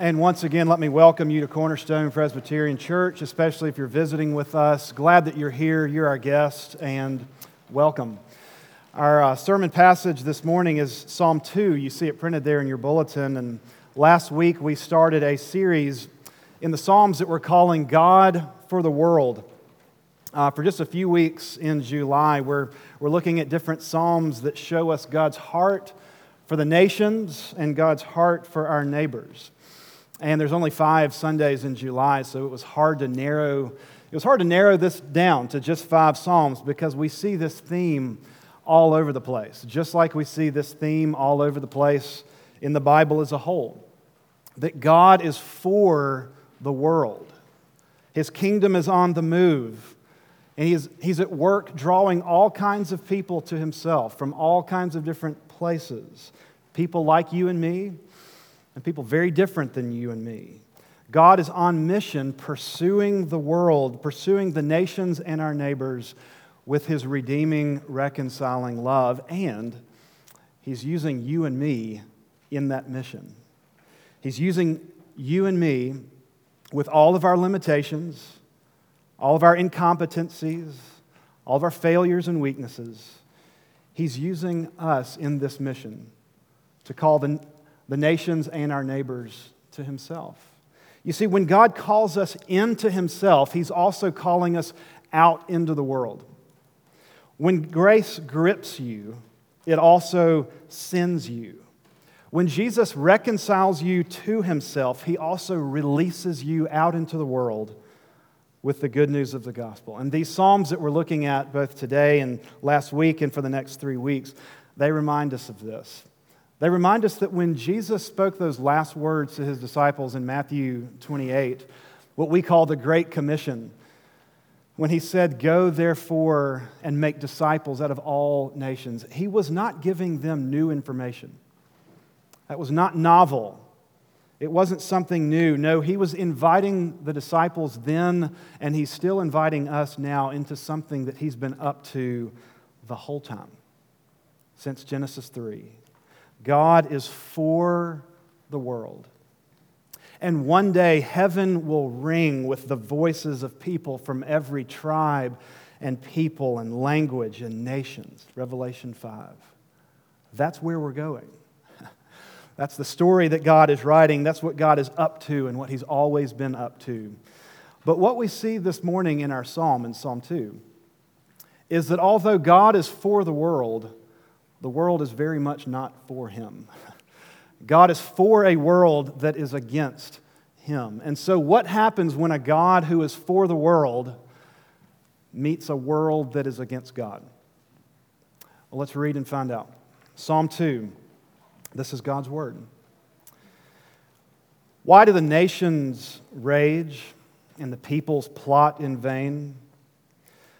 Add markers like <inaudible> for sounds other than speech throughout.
And once again, let me welcome you to Cornerstone Presbyterian Church, especially if you're visiting with us. Glad that you're here. You're our guest, and welcome. Our uh, sermon passage this morning is Psalm 2. You see it printed there in your bulletin. And last week, we started a series in the Psalms that we're calling God for the World. Uh, for just a few weeks in July, we're, we're looking at different Psalms that show us God's heart for the nations and God's heart for our neighbors. And there's only five Sundays in July, so it was hard to narrow. It was hard to narrow this down to just five Psalms because we see this theme all over the place, just like we see this theme all over the place in the Bible as a whole. That God is for the world, His kingdom is on the move, and He's, he's at work drawing all kinds of people to Himself from all kinds of different places. People like you and me, and people very different than you and me. God is on mission pursuing the world, pursuing the nations and our neighbors with his redeeming, reconciling love, and he's using you and me in that mission. He's using you and me with all of our limitations, all of our incompetencies, all of our failures and weaknesses. He's using us in this mission to call the the nations and our neighbors to himself. You see, when God calls us into himself, he's also calling us out into the world. When grace grips you, it also sends you. When Jesus reconciles you to himself, he also releases you out into the world with the good news of the gospel. And these Psalms that we're looking at both today and last week and for the next three weeks, they remind us of this. They remind us that when Jesus spoke those last words to his disciples in Matthew 28, what we call the Great Commission, when he said, Go therefore and make disciples out of all nations, he was not giving them new information. That was not novel. It wasn't something new. No, he was inviting the disciples then, and he's still inviting us now into something that he's been up to the whole time since Genesis 3. God is for the world. And one day, heaven will ring with the voices of people from every tribe and people and language and nations. Revelation 5. That's where we're going. <laughs> That's the story that God is writing. That's what God is up to and what He's always been up to. But what we see this morning in our psalm, in Psalm 2, is that although God is for the world, the world is very much not for him. God is for a world that is against him. And so, what happens when a God who is for the world meets a world that is against God? Well, let's read and find out. Psalm 2. This is God's word. Why do the nations rage and the peoples plot in vain?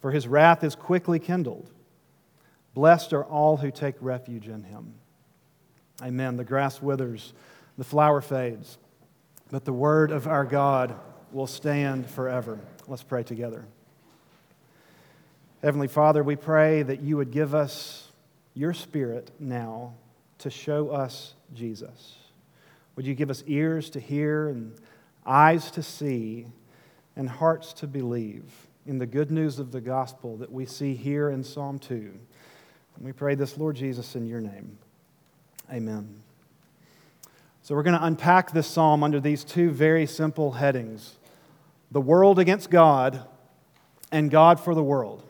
for his wrath is quickly kindled. Blessed are all who take refuge in him. Amen. The grass withers, the flower fades, but the word of our God will stand forever. Let's pray together. Heavenly Father, we pray that you would give us your spirit now to show us Jesus. Would you give us ears to hear and eyes to see and hearts to believe? In the good news of the gospel that we see here in Psalm 2. And we pray this, Lord Jesus, in your name. Amen. So we're going to unpack this psalm under these two very simple headings the world against God and God for the world.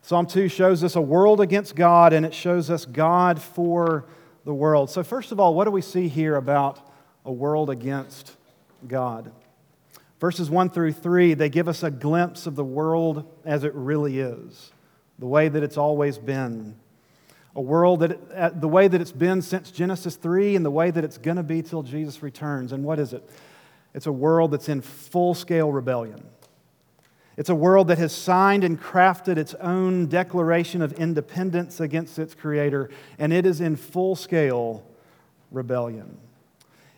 Psalm 2 shows us a world against God and it shows us God for the world. So, first of all, what do we see here about a world against God? Verses 1 through 3, they give us a glimpse of the world as it really is, the way that it's always been. A world that, it, the way that it's been since Genesis 3 and the way that it's going to be till Jesus returns. And what is it? It's a world that's in full scale rebellion. It's a world that has signed and crafted its own declaration of independence against its creator, and it is in full scale rebellion.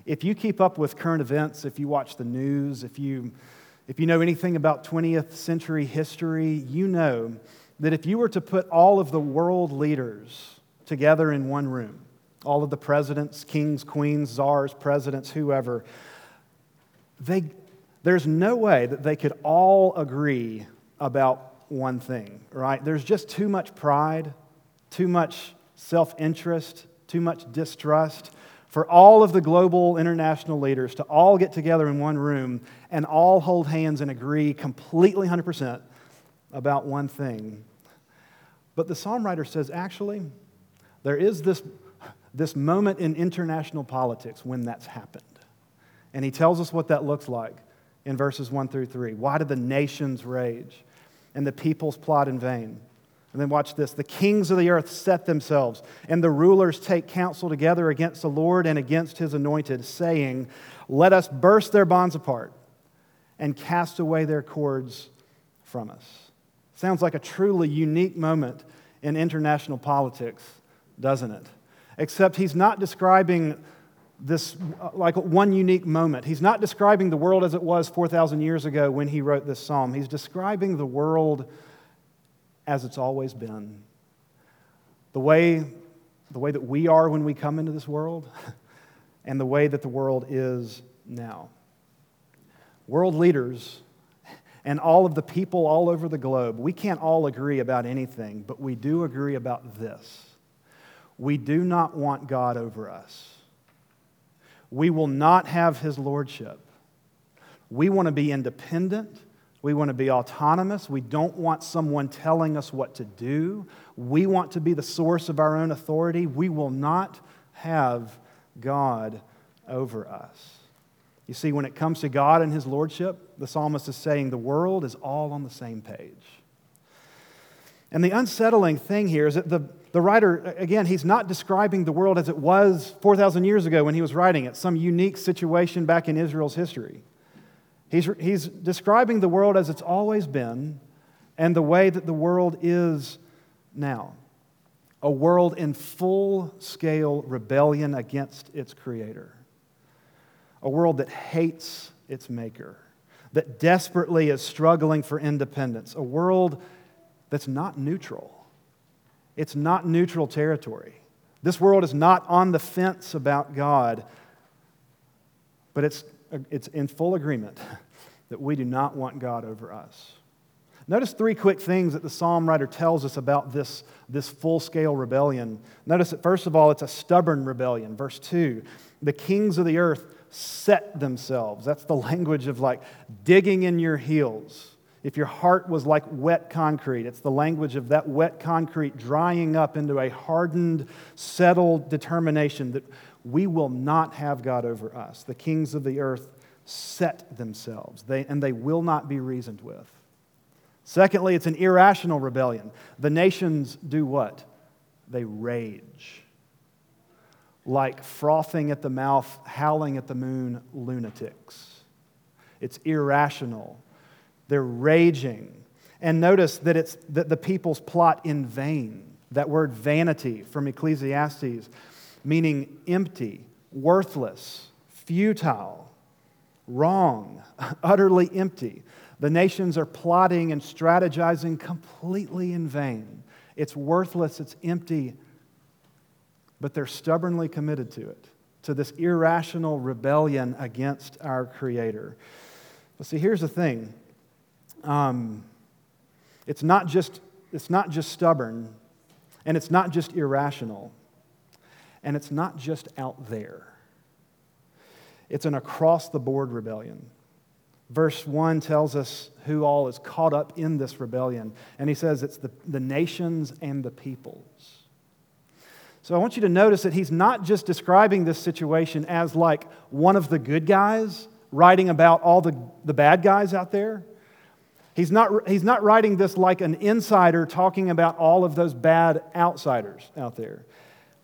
If you keep up with current events, if you watch the news, if you, if you know anything about 20th century history, you know that if you were to put all of the world leaders together in one room, all of the presidents, kings, queens, czars, presidents, whoever, they, there's no way that they could all agree about one thing, right? There's just too much pride, too much self interest, too much distrust for all of the global international leaders to all get together in one room and all hold hands and agree completely 100% about one thing. But the psalm writer says actually, there is this, this moment in international politics when that's happened. And he tells us what that looks like in verses 1 through 3. Why did the nations rage and the peoples plot in vain? And then watch this the kings of the earth set themselves, and the rulers take counsel together against the Lord and against his anointed, saying, Let us burst their bonds apart and cast away their cords from us. Sounds like a truly unique moment in international politics, doesn't it? Except he's not describing this uh, like one unique moment. He's not describing the world as it was 4,000 years ago when he wrote this psalm. He's describing the world as it's always been. The way, the way that we are when we come into this world, <laughs> and the way that the world is now. World leaders <laughs> and all of the people all over the globe, we can't all agree about anything, but we do agree about this. We do not want God over us. We will not have his lordship. We want to be independent. We want to be autonomous. We don't want someone telling us what to do. We want to be the source of our own authority. We will not have God over us. You see, when it comes to God and His Lordship, the psalmist is saying the world is all on the same page. And the unsettling thing here is that the, the writer, again, he's not describing the world as it was 4,000 years ago when he was writing it, some unique situation back in Israel's history. He's, he's describing the world as it's always been and the way that the world is now. A world in full scale rebellion against its creator, a world that hates its maker, that desperately is struggling for independence, a world that's not neutral. It's not neutral territory. This world is not on the fence about God, but it's, it's in full agreement <laughs> that we do not want God over us. Notice three quick things that the psalm writer tells us about this, this full scale rebellion. Notice that, first of all, it's a stubborn rebellion. Verse 2 the kings of the earth set themselves. That's the <laughs> language of like digging in your heels if your heart was like wet concrete, it's the language of that wet concrete drying up into a hardened, settled determination that we will not have God over us. The kings of the earth set themselves, they, and they will not be reasoned with. Secondly, it's an irrational rebellion. The nations do what? They rage. Like frothing at the mouth, howling at the moon lunatics. It's irrational they're raging. And notice that it's that the people's plot in vain. That word vanity from Ecclesiastes, meaning empty, worthless, futile, wrong, <laughs> utterly empty. The nations are plotting and strategizing completely in vain. It's worthless, it's empty, but they're stubbornly committed to it, to this irrational rebellion against our Creator. But see, here's the thing um, it's, not just, it's not just stubborn, and it's not just irrational, and it's not just out there. It's an across the board rebellion. Verse 1 tells us who all is caught up in this rebellion. And he says it's the, the nations and the peoples. So I want you to notice that he's not just describing this situation as like one of the good guys writing about all the, the bad guys out there. He's not, he's not writing this like an insider talking about all of those bad outsiders out there.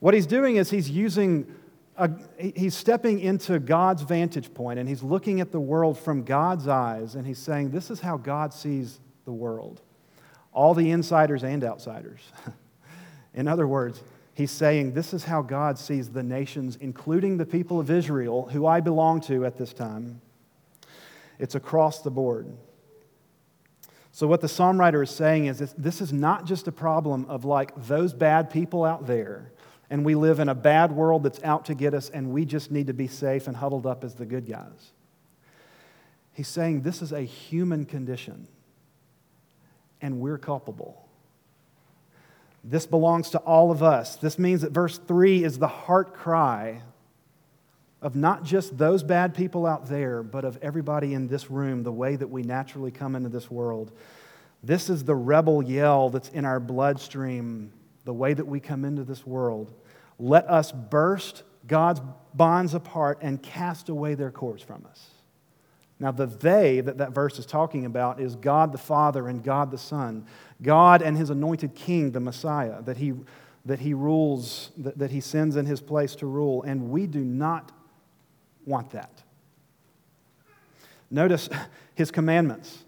What he's doing is he's using, a, he's stepping into God's vantage point and he's looking at the world from God's eyes and he's saying, This is how God sees the world. All the insiders and outsiders. <laughs> In other words, he's saying, This is how God sees the nations, including the people of Israel, who I belong to at this time. It's across the board. So, what the psalm writer is saying is this, this is not just a problem of like those bad people out there, and we live in a bad world that's out to get us, and we just need to be safe and huddled up as the good guys. He's saying this is a human condition, and we're culpable. This belongs to all of us. This means that verse 3 is the heart cry of not just those bad people out there, but of everybody in this room, the way that we naturally come into this world. This is the rebel yell that's in our bloodstream, the way that we come into this world. Let us burst God's bonds apart and cast away their cords from us. Now, the they that that verse is talking about is God the Father and God the Son, God and his anointed king, the Messiah, that he, that he rules, that, that he sends in his place to rule. And we do not want that. Notice <laughs> his commandments.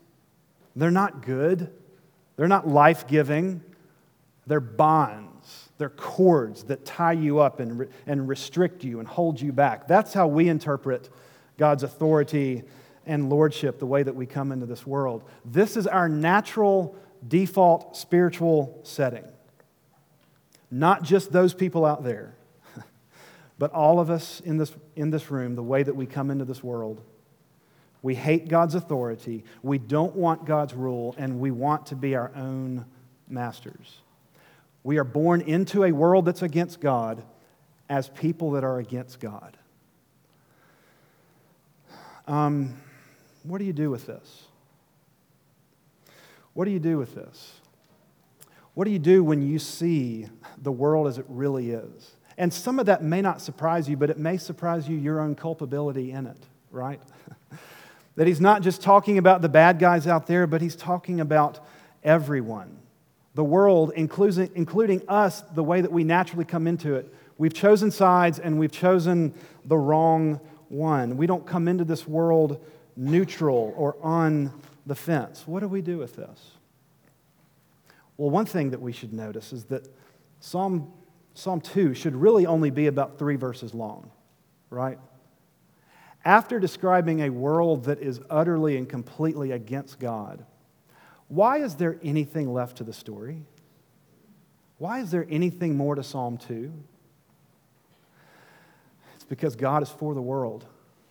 They're not good, they're not life giving, they're bonds, they're cords that tie you up and, and restrict you and hold you back. That's how we interpret God's authority and lordship, the way that we come into this world. This is our natural default spiritual setting. Not just those people out there, <laughs> but all of us in this, in this room, the way that we come into this world. We hate God's authority, we don't want God's rule, and we want to be our own masters. We are born into a world that's against God as people that are against God. Um, what do you do with this? What do you do with this? What do you do when you see the world as it really is? And some of that may not surprise you, but it may surprise you your own culpability in it, right? <laughs> that he's not just talking about the bad guys out there, but he's talking about everyone. The world, including, including us, the way that we naturally come into it. We've chosen sides and we've chosen the wrong one. We don't come into this world neutral or on the fence. What do we do with this? Well, one thing that we should notice is that Psalm, Psalm 2 should really only be about three verses long, right? After describing a world that is utterly and completely against God, why is there anything left to the story? Why is there anything more to Psalm 2? It's because God is for the world.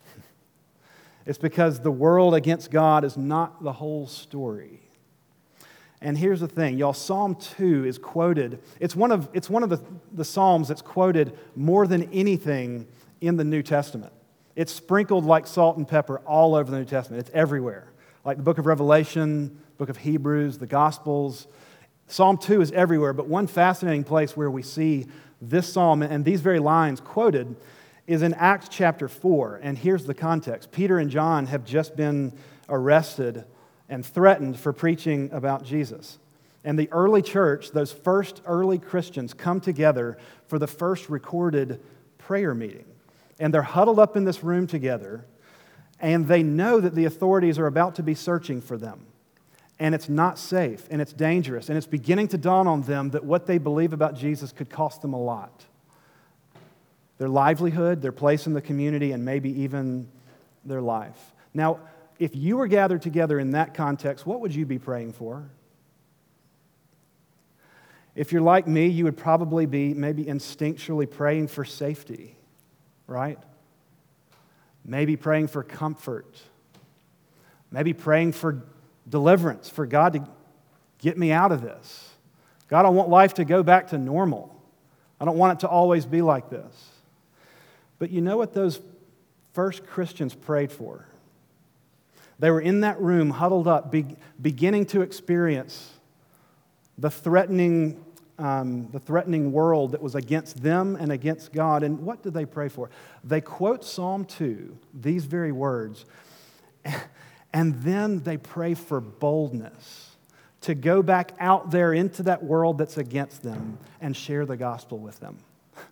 <laughs> It's because the world against God is not the whole story. And here's the thing, y'all, Psalm 2 is quoted. It's one of, it's one of the, the Psalms that's quoted more than anything in the New Testament. It's sprinkled like salt and pepper all over the New Testament. It's everywhere. Like the book of Revelation, book of Hebrews, the Gospels. Psalm 2 is everywhere, but one fascinating place where we see this psalm and these very lines quoted is in Acts chapter 4. And here's the context Peter and John have just been arrested and threatened for preaching about Jesus. And the early church, those first early Christians, come together for the first recorded prayer meeting. And they're huddled up in this room together, and they know that the authorities are about to be searching for them. And it's not safe, and it's dangerous, and it's beginning to dawn on them that what they believe about Jesus could cost them a lot their livelihood, their place in the community, and maybe even their life. Now, if you were gathered together in that context, what would you be praying for? If you're like me, you would probably be maybe instinctually praying for safety, right? Maybe praying for comfort. Maybe praying for deliverance, for God to get me out of this. God, I want life to go back to normal. I don't want it to always be like this. But you know what those first Christians prayed for. They were in that room, huddled up, be, beginning to experience the threatening, um, the threatening world that was against them and against God. And what did they pray for? They quote Psalm 2, these very words, and then they pray for boldness to go back out there into that world that's against them and share the gospel with them. <laughs>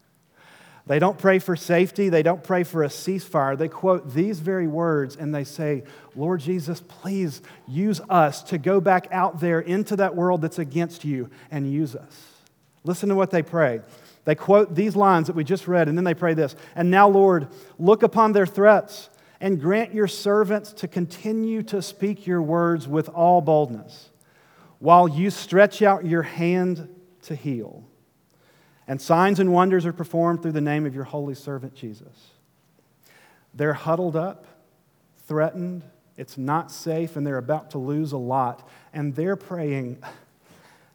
They don't pray for safety. They don't pray for a ceasefire. They quote these very words and they say, Lord Jesus, please use us to go back out there into that world that's against you and use us. Listen to what they pray. They quote these lines that we just read, and then they pray this And now, Lord, look upon their threats and grant your servants to continue to speak your words with all boldness, while you stretch out your hand to heal and signs and wonders are performed through the name of your holy servant Jesus. They're huddled up, threatened, it's not safe, and they're about to lose a lot. And they're praying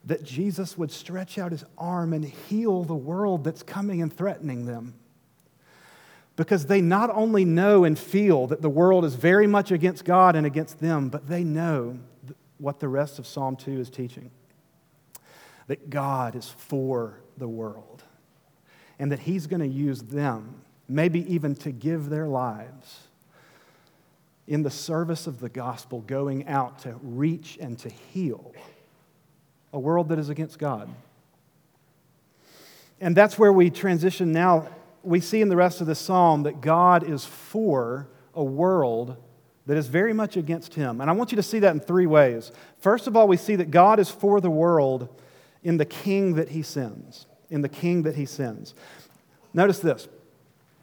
that Jesus would stretch out his arm and heal the world that's coming and threatening them. Because they not only know and feel that the world is very much against God and against them, but they know what the rest of Psalm 2 is teaching that God is for the world and that He's going to use them, maybe even to give their lives in the service of the gospel, going out to reach and to heal a world that is against God. And that's where we transition now. We see in the rest of the psalm that God is for a world that is very much against him. And I want you to see that in three ways. First of all, we see that God is for the world in the king that he sends. In the king that he sends. Notice this.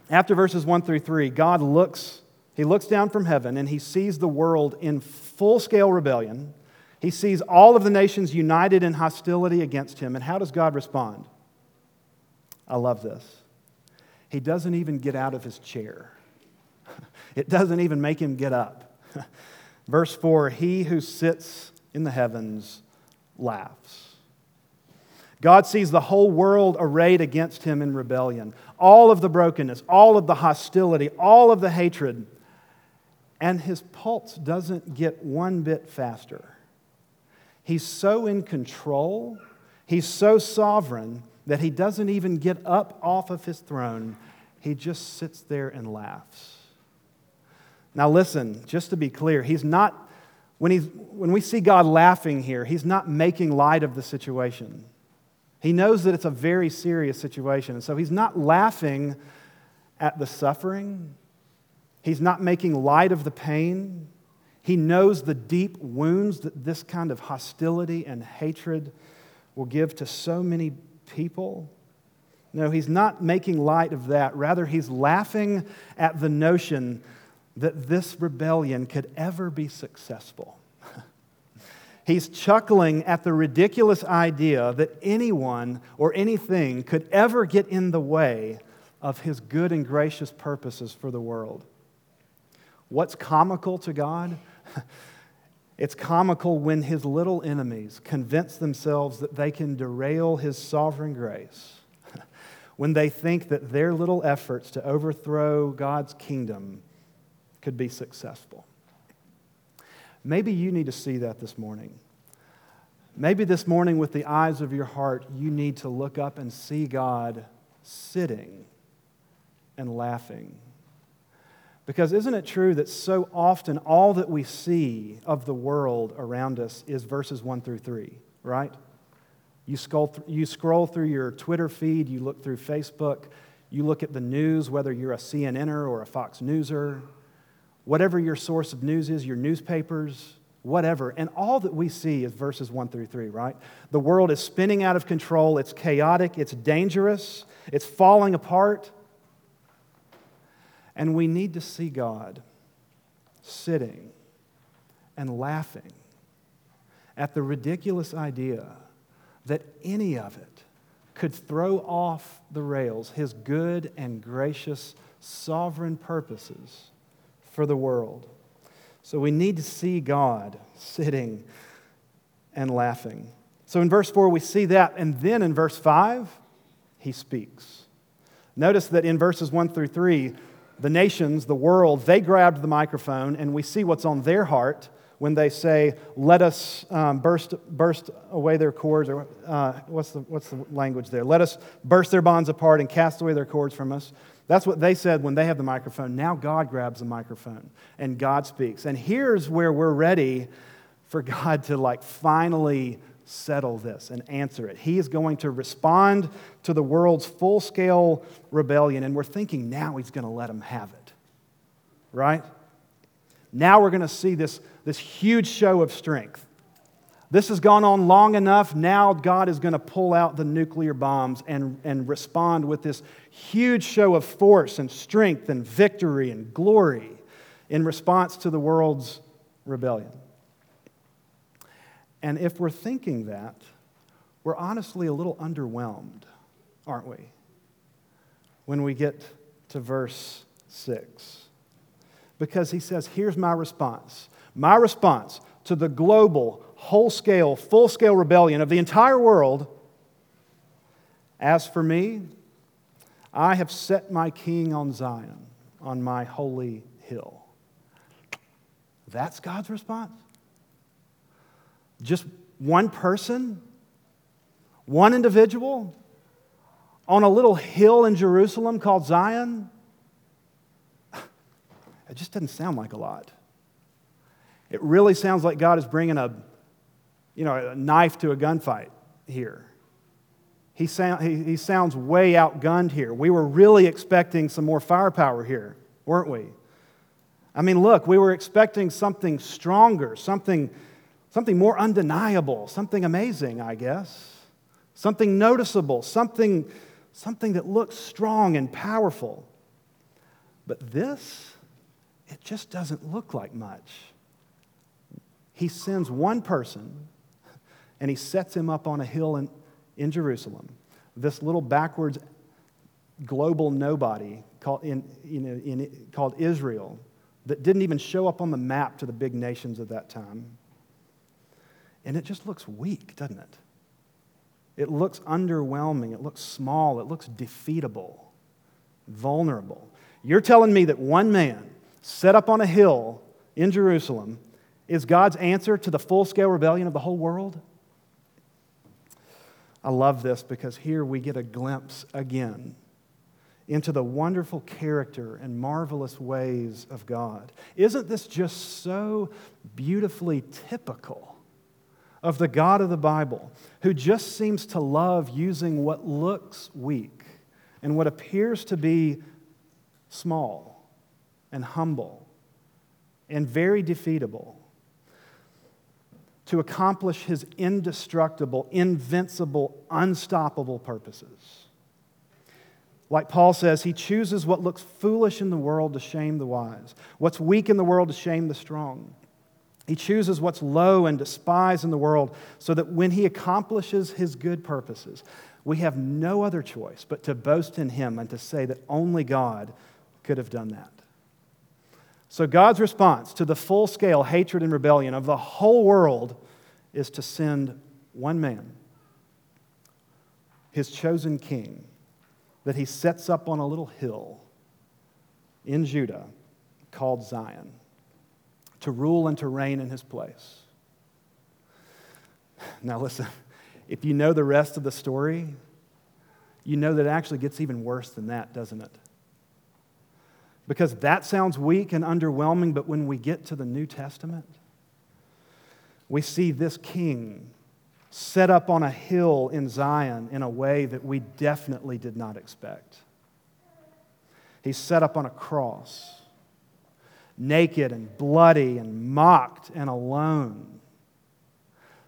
After verses 1 through 3, God looks, he looks down from heaven and he sees the world in full scale rebellion. He sees all of the nations united in hostility against him. And how does God respond? I love this. He doesn't even get out of his chair, <laughs> it doesn't even make him get up. <laughs> Verse 4 He who sits in the heavens laughs. God sees the whole world arrayed against him in rebellion, all of the brokenness, all of the hostility, all of the hatred. And his pulse doesn't get one bit faster. He's so in control, he's so sovereign that he doesn't even get up off of his throne. He just sits there and laughs. Now, listen, just to be clear, he's not, when, he's, when we see God laughing here, he's not making light of the situation. He knows that it's a very serious situation. And so he's not laughing at the suffering, he's not making light of the pain. He knows the deep wounds that this kind of hostility and hatred will give to so many people. No, he's not making light of that. Rather, he's laughing at the notion that this rebellion could ever be successful. <laughs> He's chuckling at the ridiculous idea that anyone or anything could ever get in the way of his good and gracious purposes for the world. What's comical to God? <laughs> It's comical when his little enemies convince themselves that they can derail his sovereign grace, <laughs> when they think that their little efforts to overthrow God's kingdom could be successful. Maybe you need to see that this morning. Maybe this morning, with the eyes of your heart, you need to look up and see God sitting and laughing. Because isn't it true that so often all that we see of the world around us is verses 1 through 3, right? You scroll, th- you scroll through your Twitter feed, you look through Facebook, you look at the news, whether you're a CNNer or a Fox Newser, whatever your source of news is, your newspapers, whatever. And all that we see is verses 1 through 3, right? The world is spinning out of control, it's chaotic, it's dangerous, it's falling apart. And we need to see God sitting and laughing at the ridiculous idea that any of it could throw off the rails his good and gracious sovereign purposes for the world. So we need to see God sitting and laughing. So in verse 4, we see that. And then in verse 5, he speaks. Notice that in verses 1 through 3, the nations, the world, they grabbed the microphone, and we see what's on their heart when they say, Let us um, burst, burst away their cords, or uh, what's, the, what's the language there? Let us burst their bonds apart and cast away their cords from us. That's what they said when they have the microphone. Now God grabs the microphone and God speaks. And here's where we're ready for God to like finally settle this and answer it. He is going to respond to the world's full scale rebellion, and we're thinking now he's going to let them have it. Right? Now we're going to see this, this huge show of strength. This has gone on long enough. Now God is going to pull out the nuclear bombs and, and respond with this huge show of force and strength and victory and glory in response to the world's rebellion. And if we're thinking that, we're honestly a little underwhelmed, aren't we? When we get to verse 6. Because he says, Here's my response. My response to the global, whole scale, full scale rebellion of the entire world. As for me, I have set my king on Zion, on my holy hill. That's God's response? Just one person, one individual on a little hill in Jerusalem called Zion? It just doesn't sound like a lot. It really sounds like God is bringing a, you know, a knife to a gunfight here. He, sound, he, he sounds way outgunned here. We were really expecting some more firepower here, weren't we? I mean, look, we were expecting something stronger, something Something more undeniable, something amazing, I guess. Something noticeable, something, something that looks strong and powerful. But this, it just doesn't look like much. He sends one person and he sets him up on a hill in, in Jerusalem, this little backwards global nobody called, in, you know, in, called Israel that didn't even show up on the map to the big nations of that time. And it just looks weak, doesn't it? It looks underwhelming. It looks small. It looks defeatable, vulnerable. You're telling me that one man set up on a hill in Jerusalem is God's answer to the full scale rebellion of the whole world? I love this because here we get a glimpse again into the wonderful character and marvelous ways of God. Isn't this just so beautifully typical of the God of the Bible who just seems to love using what looks weak and what appears to be small and humble and very defeatable to accomplish his indestructible, invincible, unstoppable purposes. Like Paul says, he chooses what looks foolish in the world to shame the wise, what's weak in the world to shame the strong. He chooses what's low and despised in the world so that when he accomplishes his good purposes, we have no other choice but to boast in him and to say that only God could have done that. So, God's response to the full scale hatred and rebellion of the whole world is to send one man, his chosen king, that he sets up on a little hill in Judah called Zion to rule and to reign in his place. Now, listen, if you know the rest of the story, you know that it actually gets even worse than that, doesn't it? Because that sounds weak and underwhelming, but when we get to the New Testament, we see this king set up on a hill in Zion in a way that we definitely did not expect. He's set up on a cross naked and bloody and mocked and alone.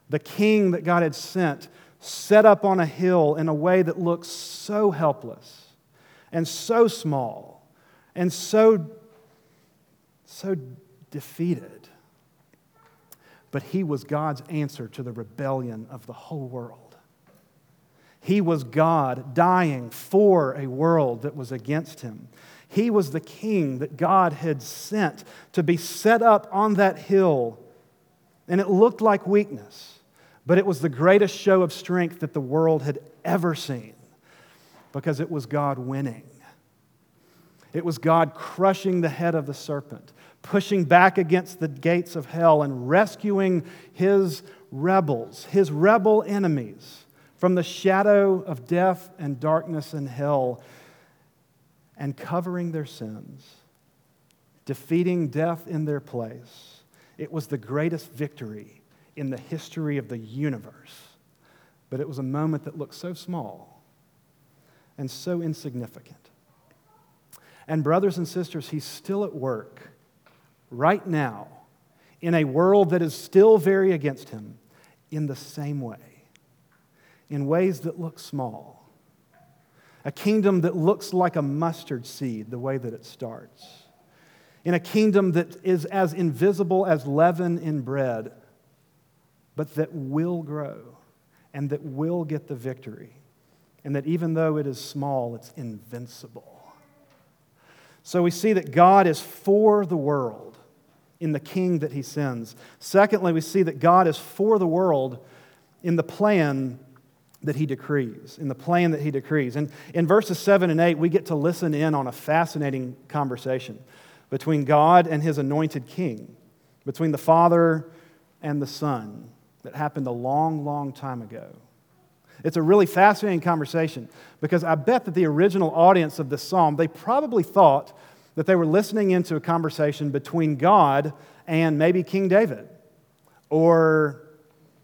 The king that God had sent set up on a hill in a way that looks so helpless and so small and so, so defeated. But he was God's answer to the rebellion of the whole world. He was God dying for a world that was against him. He was the king that God had sent to be set up on that hill. And it looked like weakness, but it was the greatest show of strength that the world had ever seen because it was God winning. It was God crushing the head of the serpent, pushing back against the gates of hell, and rescuing his rebels, his rebel enemies, from the shadow of death and darkness and hell, and covering their sins, defeating death in their place. It was the greatest victory in the history of the universe. But it was a moment that looked so small and so insignificant. And, brothers and sisters, he's still at work right now in a world that is still very against him in the same way, in ways that look small. A kingdom that looks like a mustard seed, the way that it starts. In a kingdom that is as invisible as leaven in bread, but that will grow and that will get the victory. And that even though it is small, it's invincible. So we see that God is for the world in the king that he sends. Secondly, we see that God is for the world in the plan that he decrees, in the plan that he decrees. And in verses 7 and 8, we get to listen in on a fascinating conversation between God and his anointed king, between the Father and the Son, that happened a long, long time ago. It's a really fascinating conversation because I bet that the original audience of this psalm, they probably thought that they were listening into a conversation between God and maybe King David or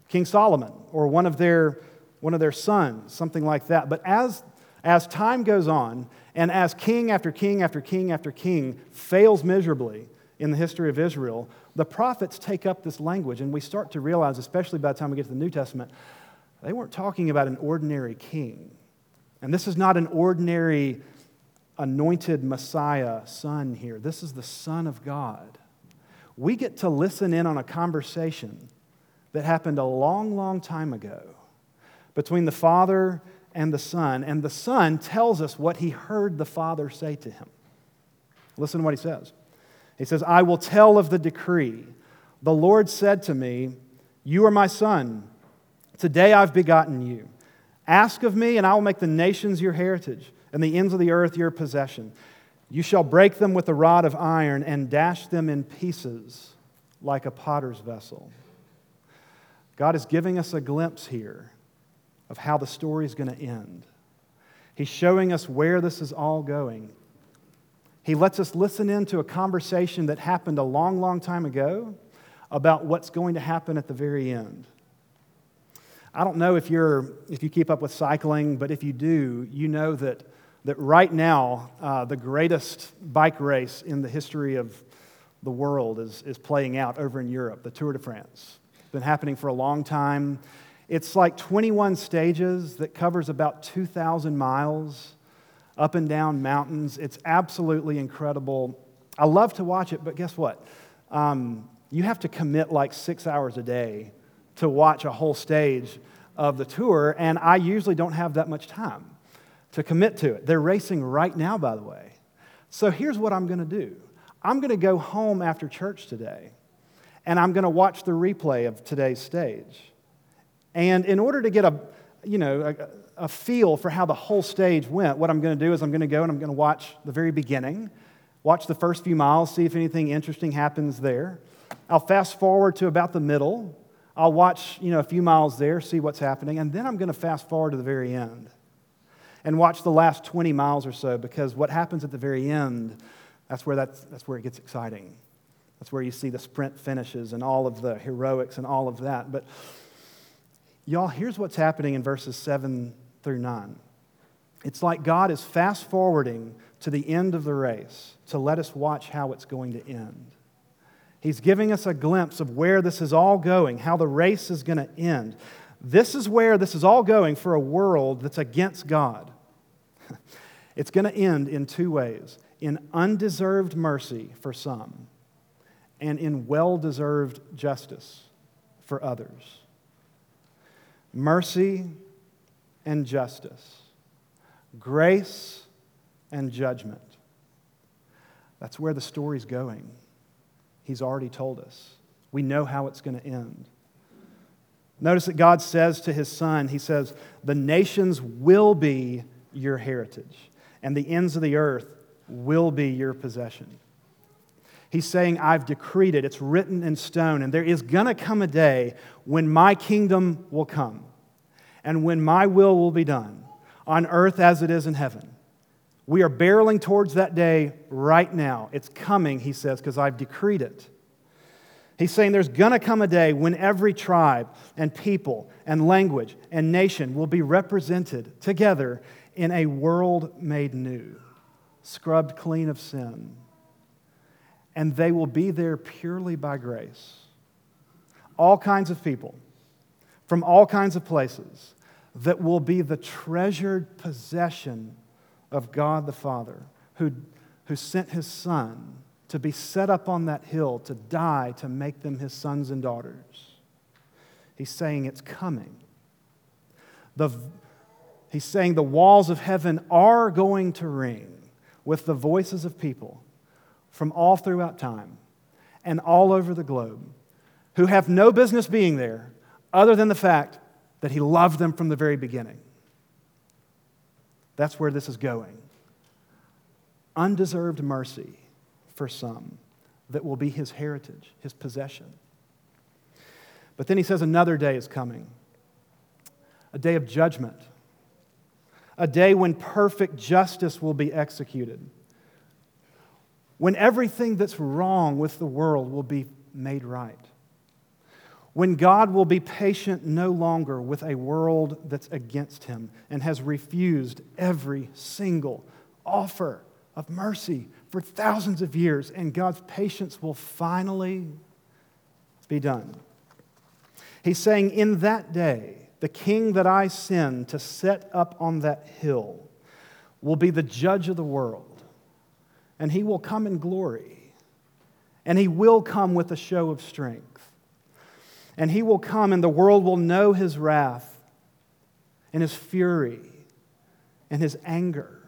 King Solomon or one of their, one of their sons, something like that. But as, as time goes on, and as king after king after king after king fails miserably in the history of Israel, the prophets take up this language, and we start to realize, especially by the time we get to the New Testament, they weren't talking about an ordinary king. And this is not an ordinary anointed Messiah son here. This is the Son of God. We get to listen in on a conversation that happened a long, long time ago between the Father and the Son. And the Son tells us what he heard the Father say to him. Listen to what he says. He says, I will tell of the decree. The Lord said to me, You are my Son. Today I've begotten you. Ask of me, and I will make the nations your heritage, and the ends of the earth your possession. You shall break them with a rod of iron and dash them in pieces like a potter's vessel. God is giving us a glimpse here of how the story is going to end. He's showing us where this is all going. He lets us listen into a conversation that happened a long, long time ago about what's going to happen at the very end. I don't know if, you're, if you keep up with cycling, but if you do, you know that, that right now, uh, the greatest bike race in the history of the world is, is playing out over in Europe, the Tour de France. It's been happening for a long time. It's like 21 stages that covers about 2,000 miles up and down mountains. It's absolutely incredible. I love to watch it, but guess what? Um, you have to commit like six hours a day to watch a whole stage of the tour, and I usually don't have that much time to commit to it. They're racing right now, by the way. So here's what I'm going to do I'm going to go home after church today, and I'm going to watch the replay of today's stage. And in order to get a, you know, a, a feel for how the whole stage went, what I'm going to do is I'm going to go and I'm going to watch the very beginning, watch the first few miles, see if anything interesting happens there. I'll fast forward to about the middle, I'll watch, you know, a few miles there, see what's happening, and then I'm going to fast forward to the very end and watch the last 20 miles or so because what happens at the very end, that's where, that's, that's where it gets exciting. That's where you see the sprint finishes and all of the heroics and all of that. But y'all, here's what's happening in verses 7 through 9. It's like God is fast forwarding to the end of the race to let us watch how it's going to end. He's giving us a glimpse of where this is all going, how the race is going to end. This is where this is all going for a world that's against God. <laughs> It's going to end in two ways in undeserved mercy for some, and in well deserved justice for others. Mercy and justice, grace and judgment. That's where the story's going. He's already told us. We know how it's going to end. Notice that God says to his son, He says, The nations will be your heritage, and the ends of the earth will be your possession. He's saying, I've decreed it, it's written in stone, and there is going to come a day when my kingdom will come and when my will will be done on earth as it is in heaven. We are barreling towards that day right now. It's coming, he says, because I've decreed it. He's saying there's going to come a day when every tribe and people and language and nation will be represented together in a world made new, scrubbed clean of sin. And they will be there purely by grace. All kinds of people from all kinds of places that will be the treasured possession of God the Father, who, who sent his Son to be set up on that hill to die to make them his sons and daughters. He's saying it's coming. The, he's saying the walls of heaven are going to ring with the voices of people from all throughout time and all over the globe who have no business being there other than the fact that he loved them from the very beginning. That's where this is going. Undeserved mercy for some that will be his heritage, his possession. But then he says another day is coming a day of judgment, a day when perfect justice will be executed, when everything that's wrong with the world will be made right when God will be patient no longer with a world that's against him and has refused every single offer of mercy for thousands of years, and God's patience will finally be done. He's saying, In that day, the king that I send to set up on that hill will be the judge of the world, and he will come in glory, and he will come with a show of strength and he will come, and the world will know his wrath and his fury and his anger.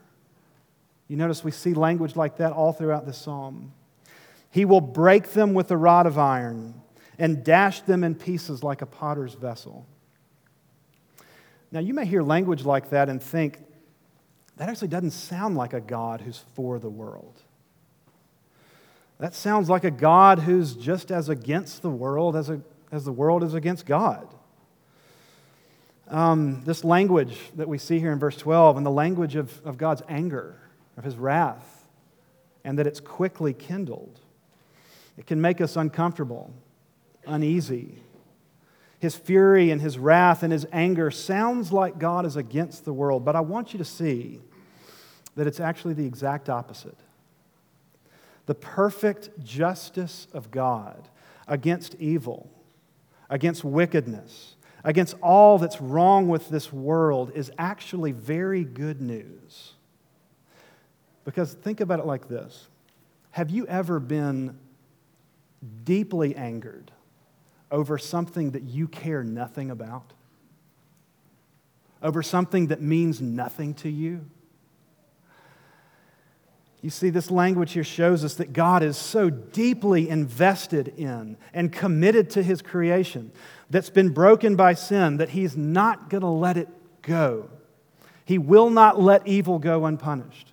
You notice we see language like that all throughout the psalm. He will break them with a rod of iron and dash them in pieces like a potter's vessel. Now, you may hear language like that and think, that actually doesn't sound like a God who's for the world. That sounds like a God who's just as against the world as a as the world is against God. Um, this language that we see here in verse 12 and the language of, of God's anger, of his wrath, and that it's quickly kindled, it can make us uncomfortable, uneasy. His fury and his wrath and his anger sounds like God is against the world, but I want you to see that it's actually the exact opposite. The perfect justice of God against evil against wickedness, against all that's wrong with this world is actually very good news. Because think about it like this Have you ever been deeply angered over something that you care nothing about? Over something that means nothing to you? You see, this language here shows us that God is so deeply invested in and committed to his creation that's been broken by sin that he's not going to let it go. He will not let evil go unpunished.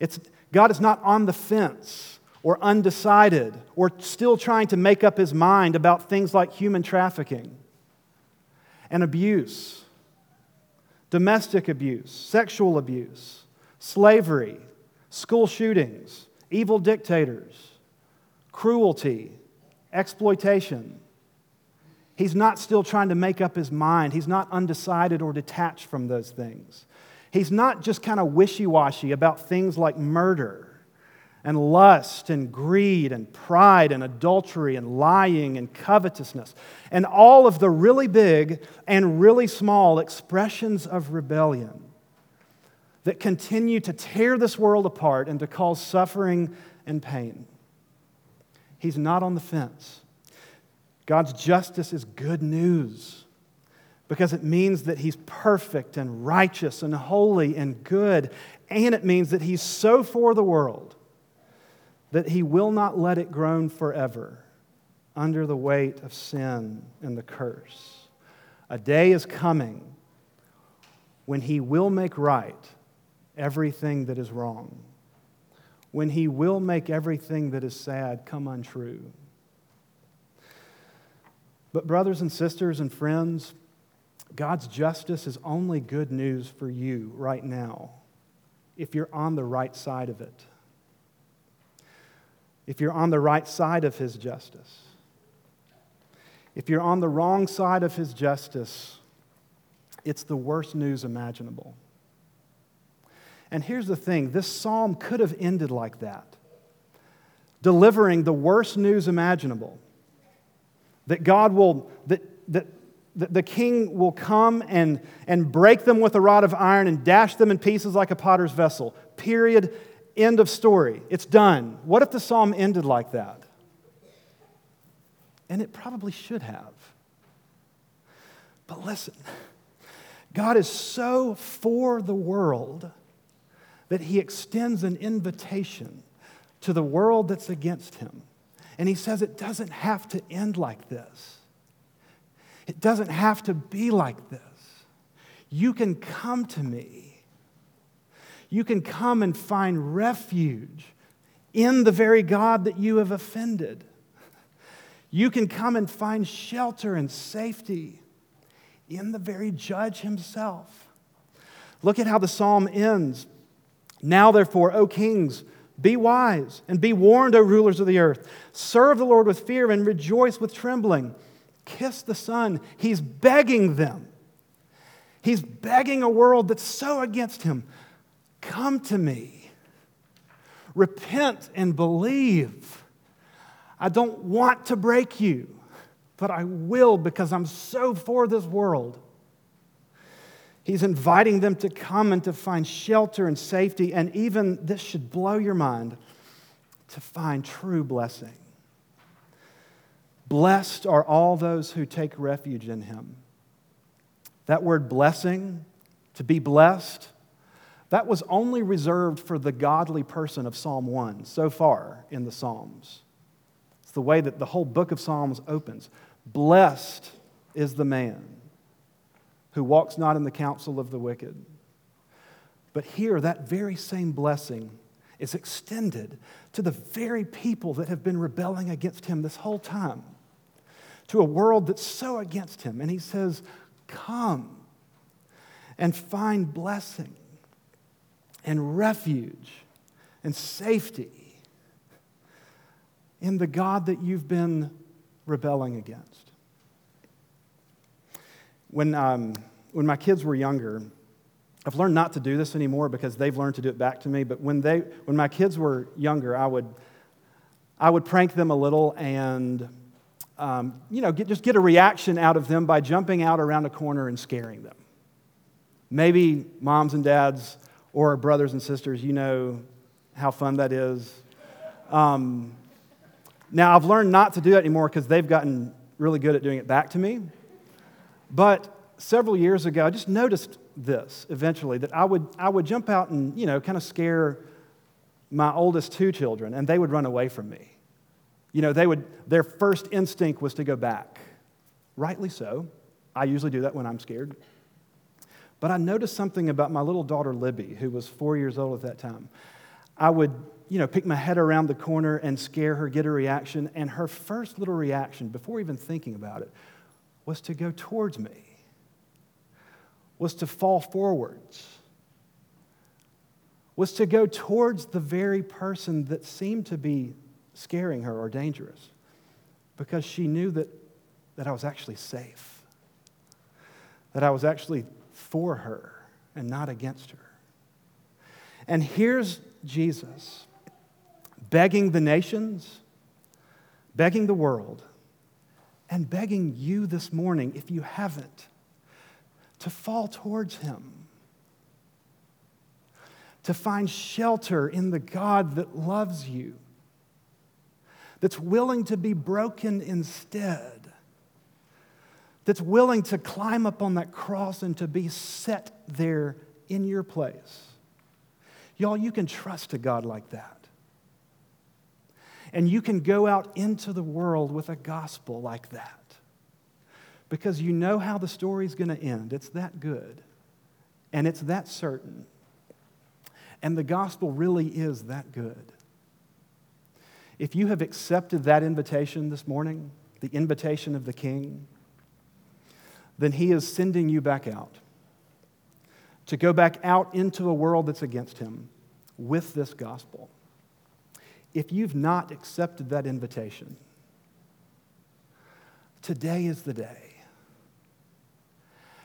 It's, God is not on the fence or undecided or still trying to make up his mind about things like human trafficking and abuse, domestic abuse, sexual abuse slavery, school shootings, evil dictators, cruelty, exploitation. He's not still trying to make up his mind. He's not undecided or detached from those things. He's not just kind of wishy washy about things like murder and lust and greed and pride and adultery and lying and covetousness and all of the really big and really small expressions of rebellion that continue to tear this world apart and to cause suffering and pain. He's not on the fence. God's justice is good news because it means that He's perfect and righteous and holy and good, and it means that He's so for the world that He will not let it groan forever under the weight of sin and the curse. A day is coming when He will make right everything that is wrong, when He will make everything that is sad come untrue. But, brothers and sisters and friends, God's justice is only good news for you right now if you're on the right side of it. If you're on the right side of His justice. If you're on the wrong side of His justice, it's the worst news imaginable. And here's the thing this psalm could have ended like that, delivering the worst news imaginable that God will, that, that, that the king will come and, and break them with a rod of iron and dash them in pieces like a potter's vessel. Period. End of story. It's done. What if the psalm ended like that? And it probably should have. But listen, God is so for the world that he extends an invitation to the world that's against him. And he says it doesn't have to end like this. It doesn't have to be like this. You can come to me. You can come and find refuge in the very God that you have offended. You can come and find shelter and safety in the very judge himself. Look at how the psalm ends. Now, therefore, O kings, be wise and be warned, O rulers of the earth. Serve the Lord with fear and rejoice with trembling. Kiss the Son. He's begging them. He's begging a world that's so against him come to me. Repent and believe. I don't want to break you, but I will because I'm so for this world. He's inviting them to come and to find shelter and safety, and even, this should blow your mind, to find true blessing. Blessed are all those who take refuge in him. That word blessing, to be blessed, that was only reserved for the godly person of Psalm 1 so far in the Psalms. It's the way that the whole book of Psalms opens. Blessed is the man who walks not in the counsel of the wicked. But here, that very same blessing is extended to the very people that have been rebelling against him this whole time, to a world that's so against him. And he says, Come and find blessing and refuge and safety in the God that you've been rebelling against. When, um, when my kids were younger, I've learned not to do this anymore because they've learned to do it back to me. But when, they, when my kids were younger, I would, I would prank them a little and um, you know, get, just get a reaction out of them by jumping out around a corner and scaring them. Maybe moms and dads or brothers and sisters, you know how fun that is. Um, now, I've learned not to do that anymore because they've gotten really good at doing it back to me. But several years ago, I just noticed this eventually that I would, I would jump out and, you know, kind of scare my oldest two children, and they would run away from me. You know, they would, their first instinct was to go back. Rightly so. I usually do that when I'm scared. But I noticed something about my little daughter Libby, who was four years old at that time. I would, you know, pick my head around the corner and scare her, get a reaction, and her first little reaction, before even thinking about it, was to go towards me, was to fall forwards, was to go towards the very person that seemed to be scaring her or dangerous because she knew that, that I was actually safe, that I was actually for her and not against her. And here's Jesus begging the nations, begging the world and begging you this morning, if you haven't, to fall towards Him, to find shelter in the God that loves you, that's willing to be broken instead, that's willing to climb up on that cross and to be set there in your place. Y'all, you can trust a God like that. And you can go out into the world with a gospel like that because you know how the story's going to end. It's that good and it's that certain. And the gospel really is that good. If you have accepted that invitation this morning, the invitation of the King, then He is sending you back out to go back out into a world that's against Him with this gospel. If you've not accepted that invitation, today is the day.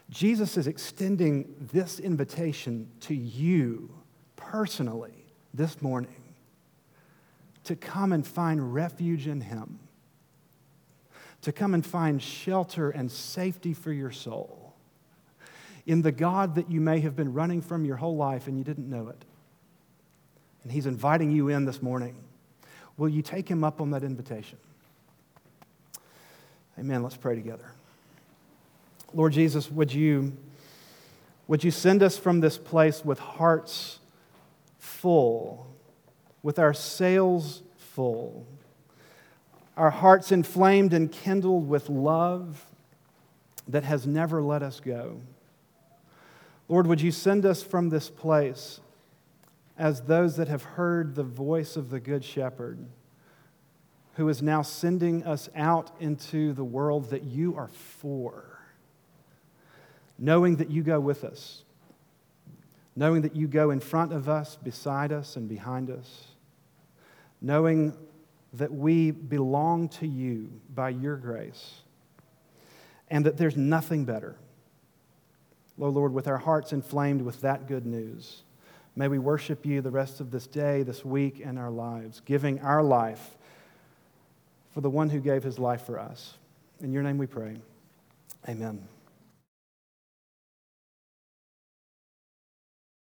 Jesus is extending this invitation to you personally this morning to come and find refuge in Him, to come and find shelter and safety for your soul in the God that you may have been running from your whole life and you didn't know it. And He's inviting you in this morning. Will you take Him up on that invitation? Amen. Let's pray together. Lord Jesus, would you, would you send us from this place with hearts full, with our sails full, our hearts inflamed and kindled with love that has never let us go? Lord, would you send us from this place as those that have heard the voice of the Good Shepherd, who is now sending us out into the world that you are for? knowing that you go with us, knowing that you go in front of us, beside us, and behind us, knowing that we belong to you by your grace, and that there's nothing better. Oh Lord, with our hearts inflamed with that good news, may we worship you the rest of this day, this week, and our lives, giving our life for the one who gave his life for us. In your name we pray. Amen.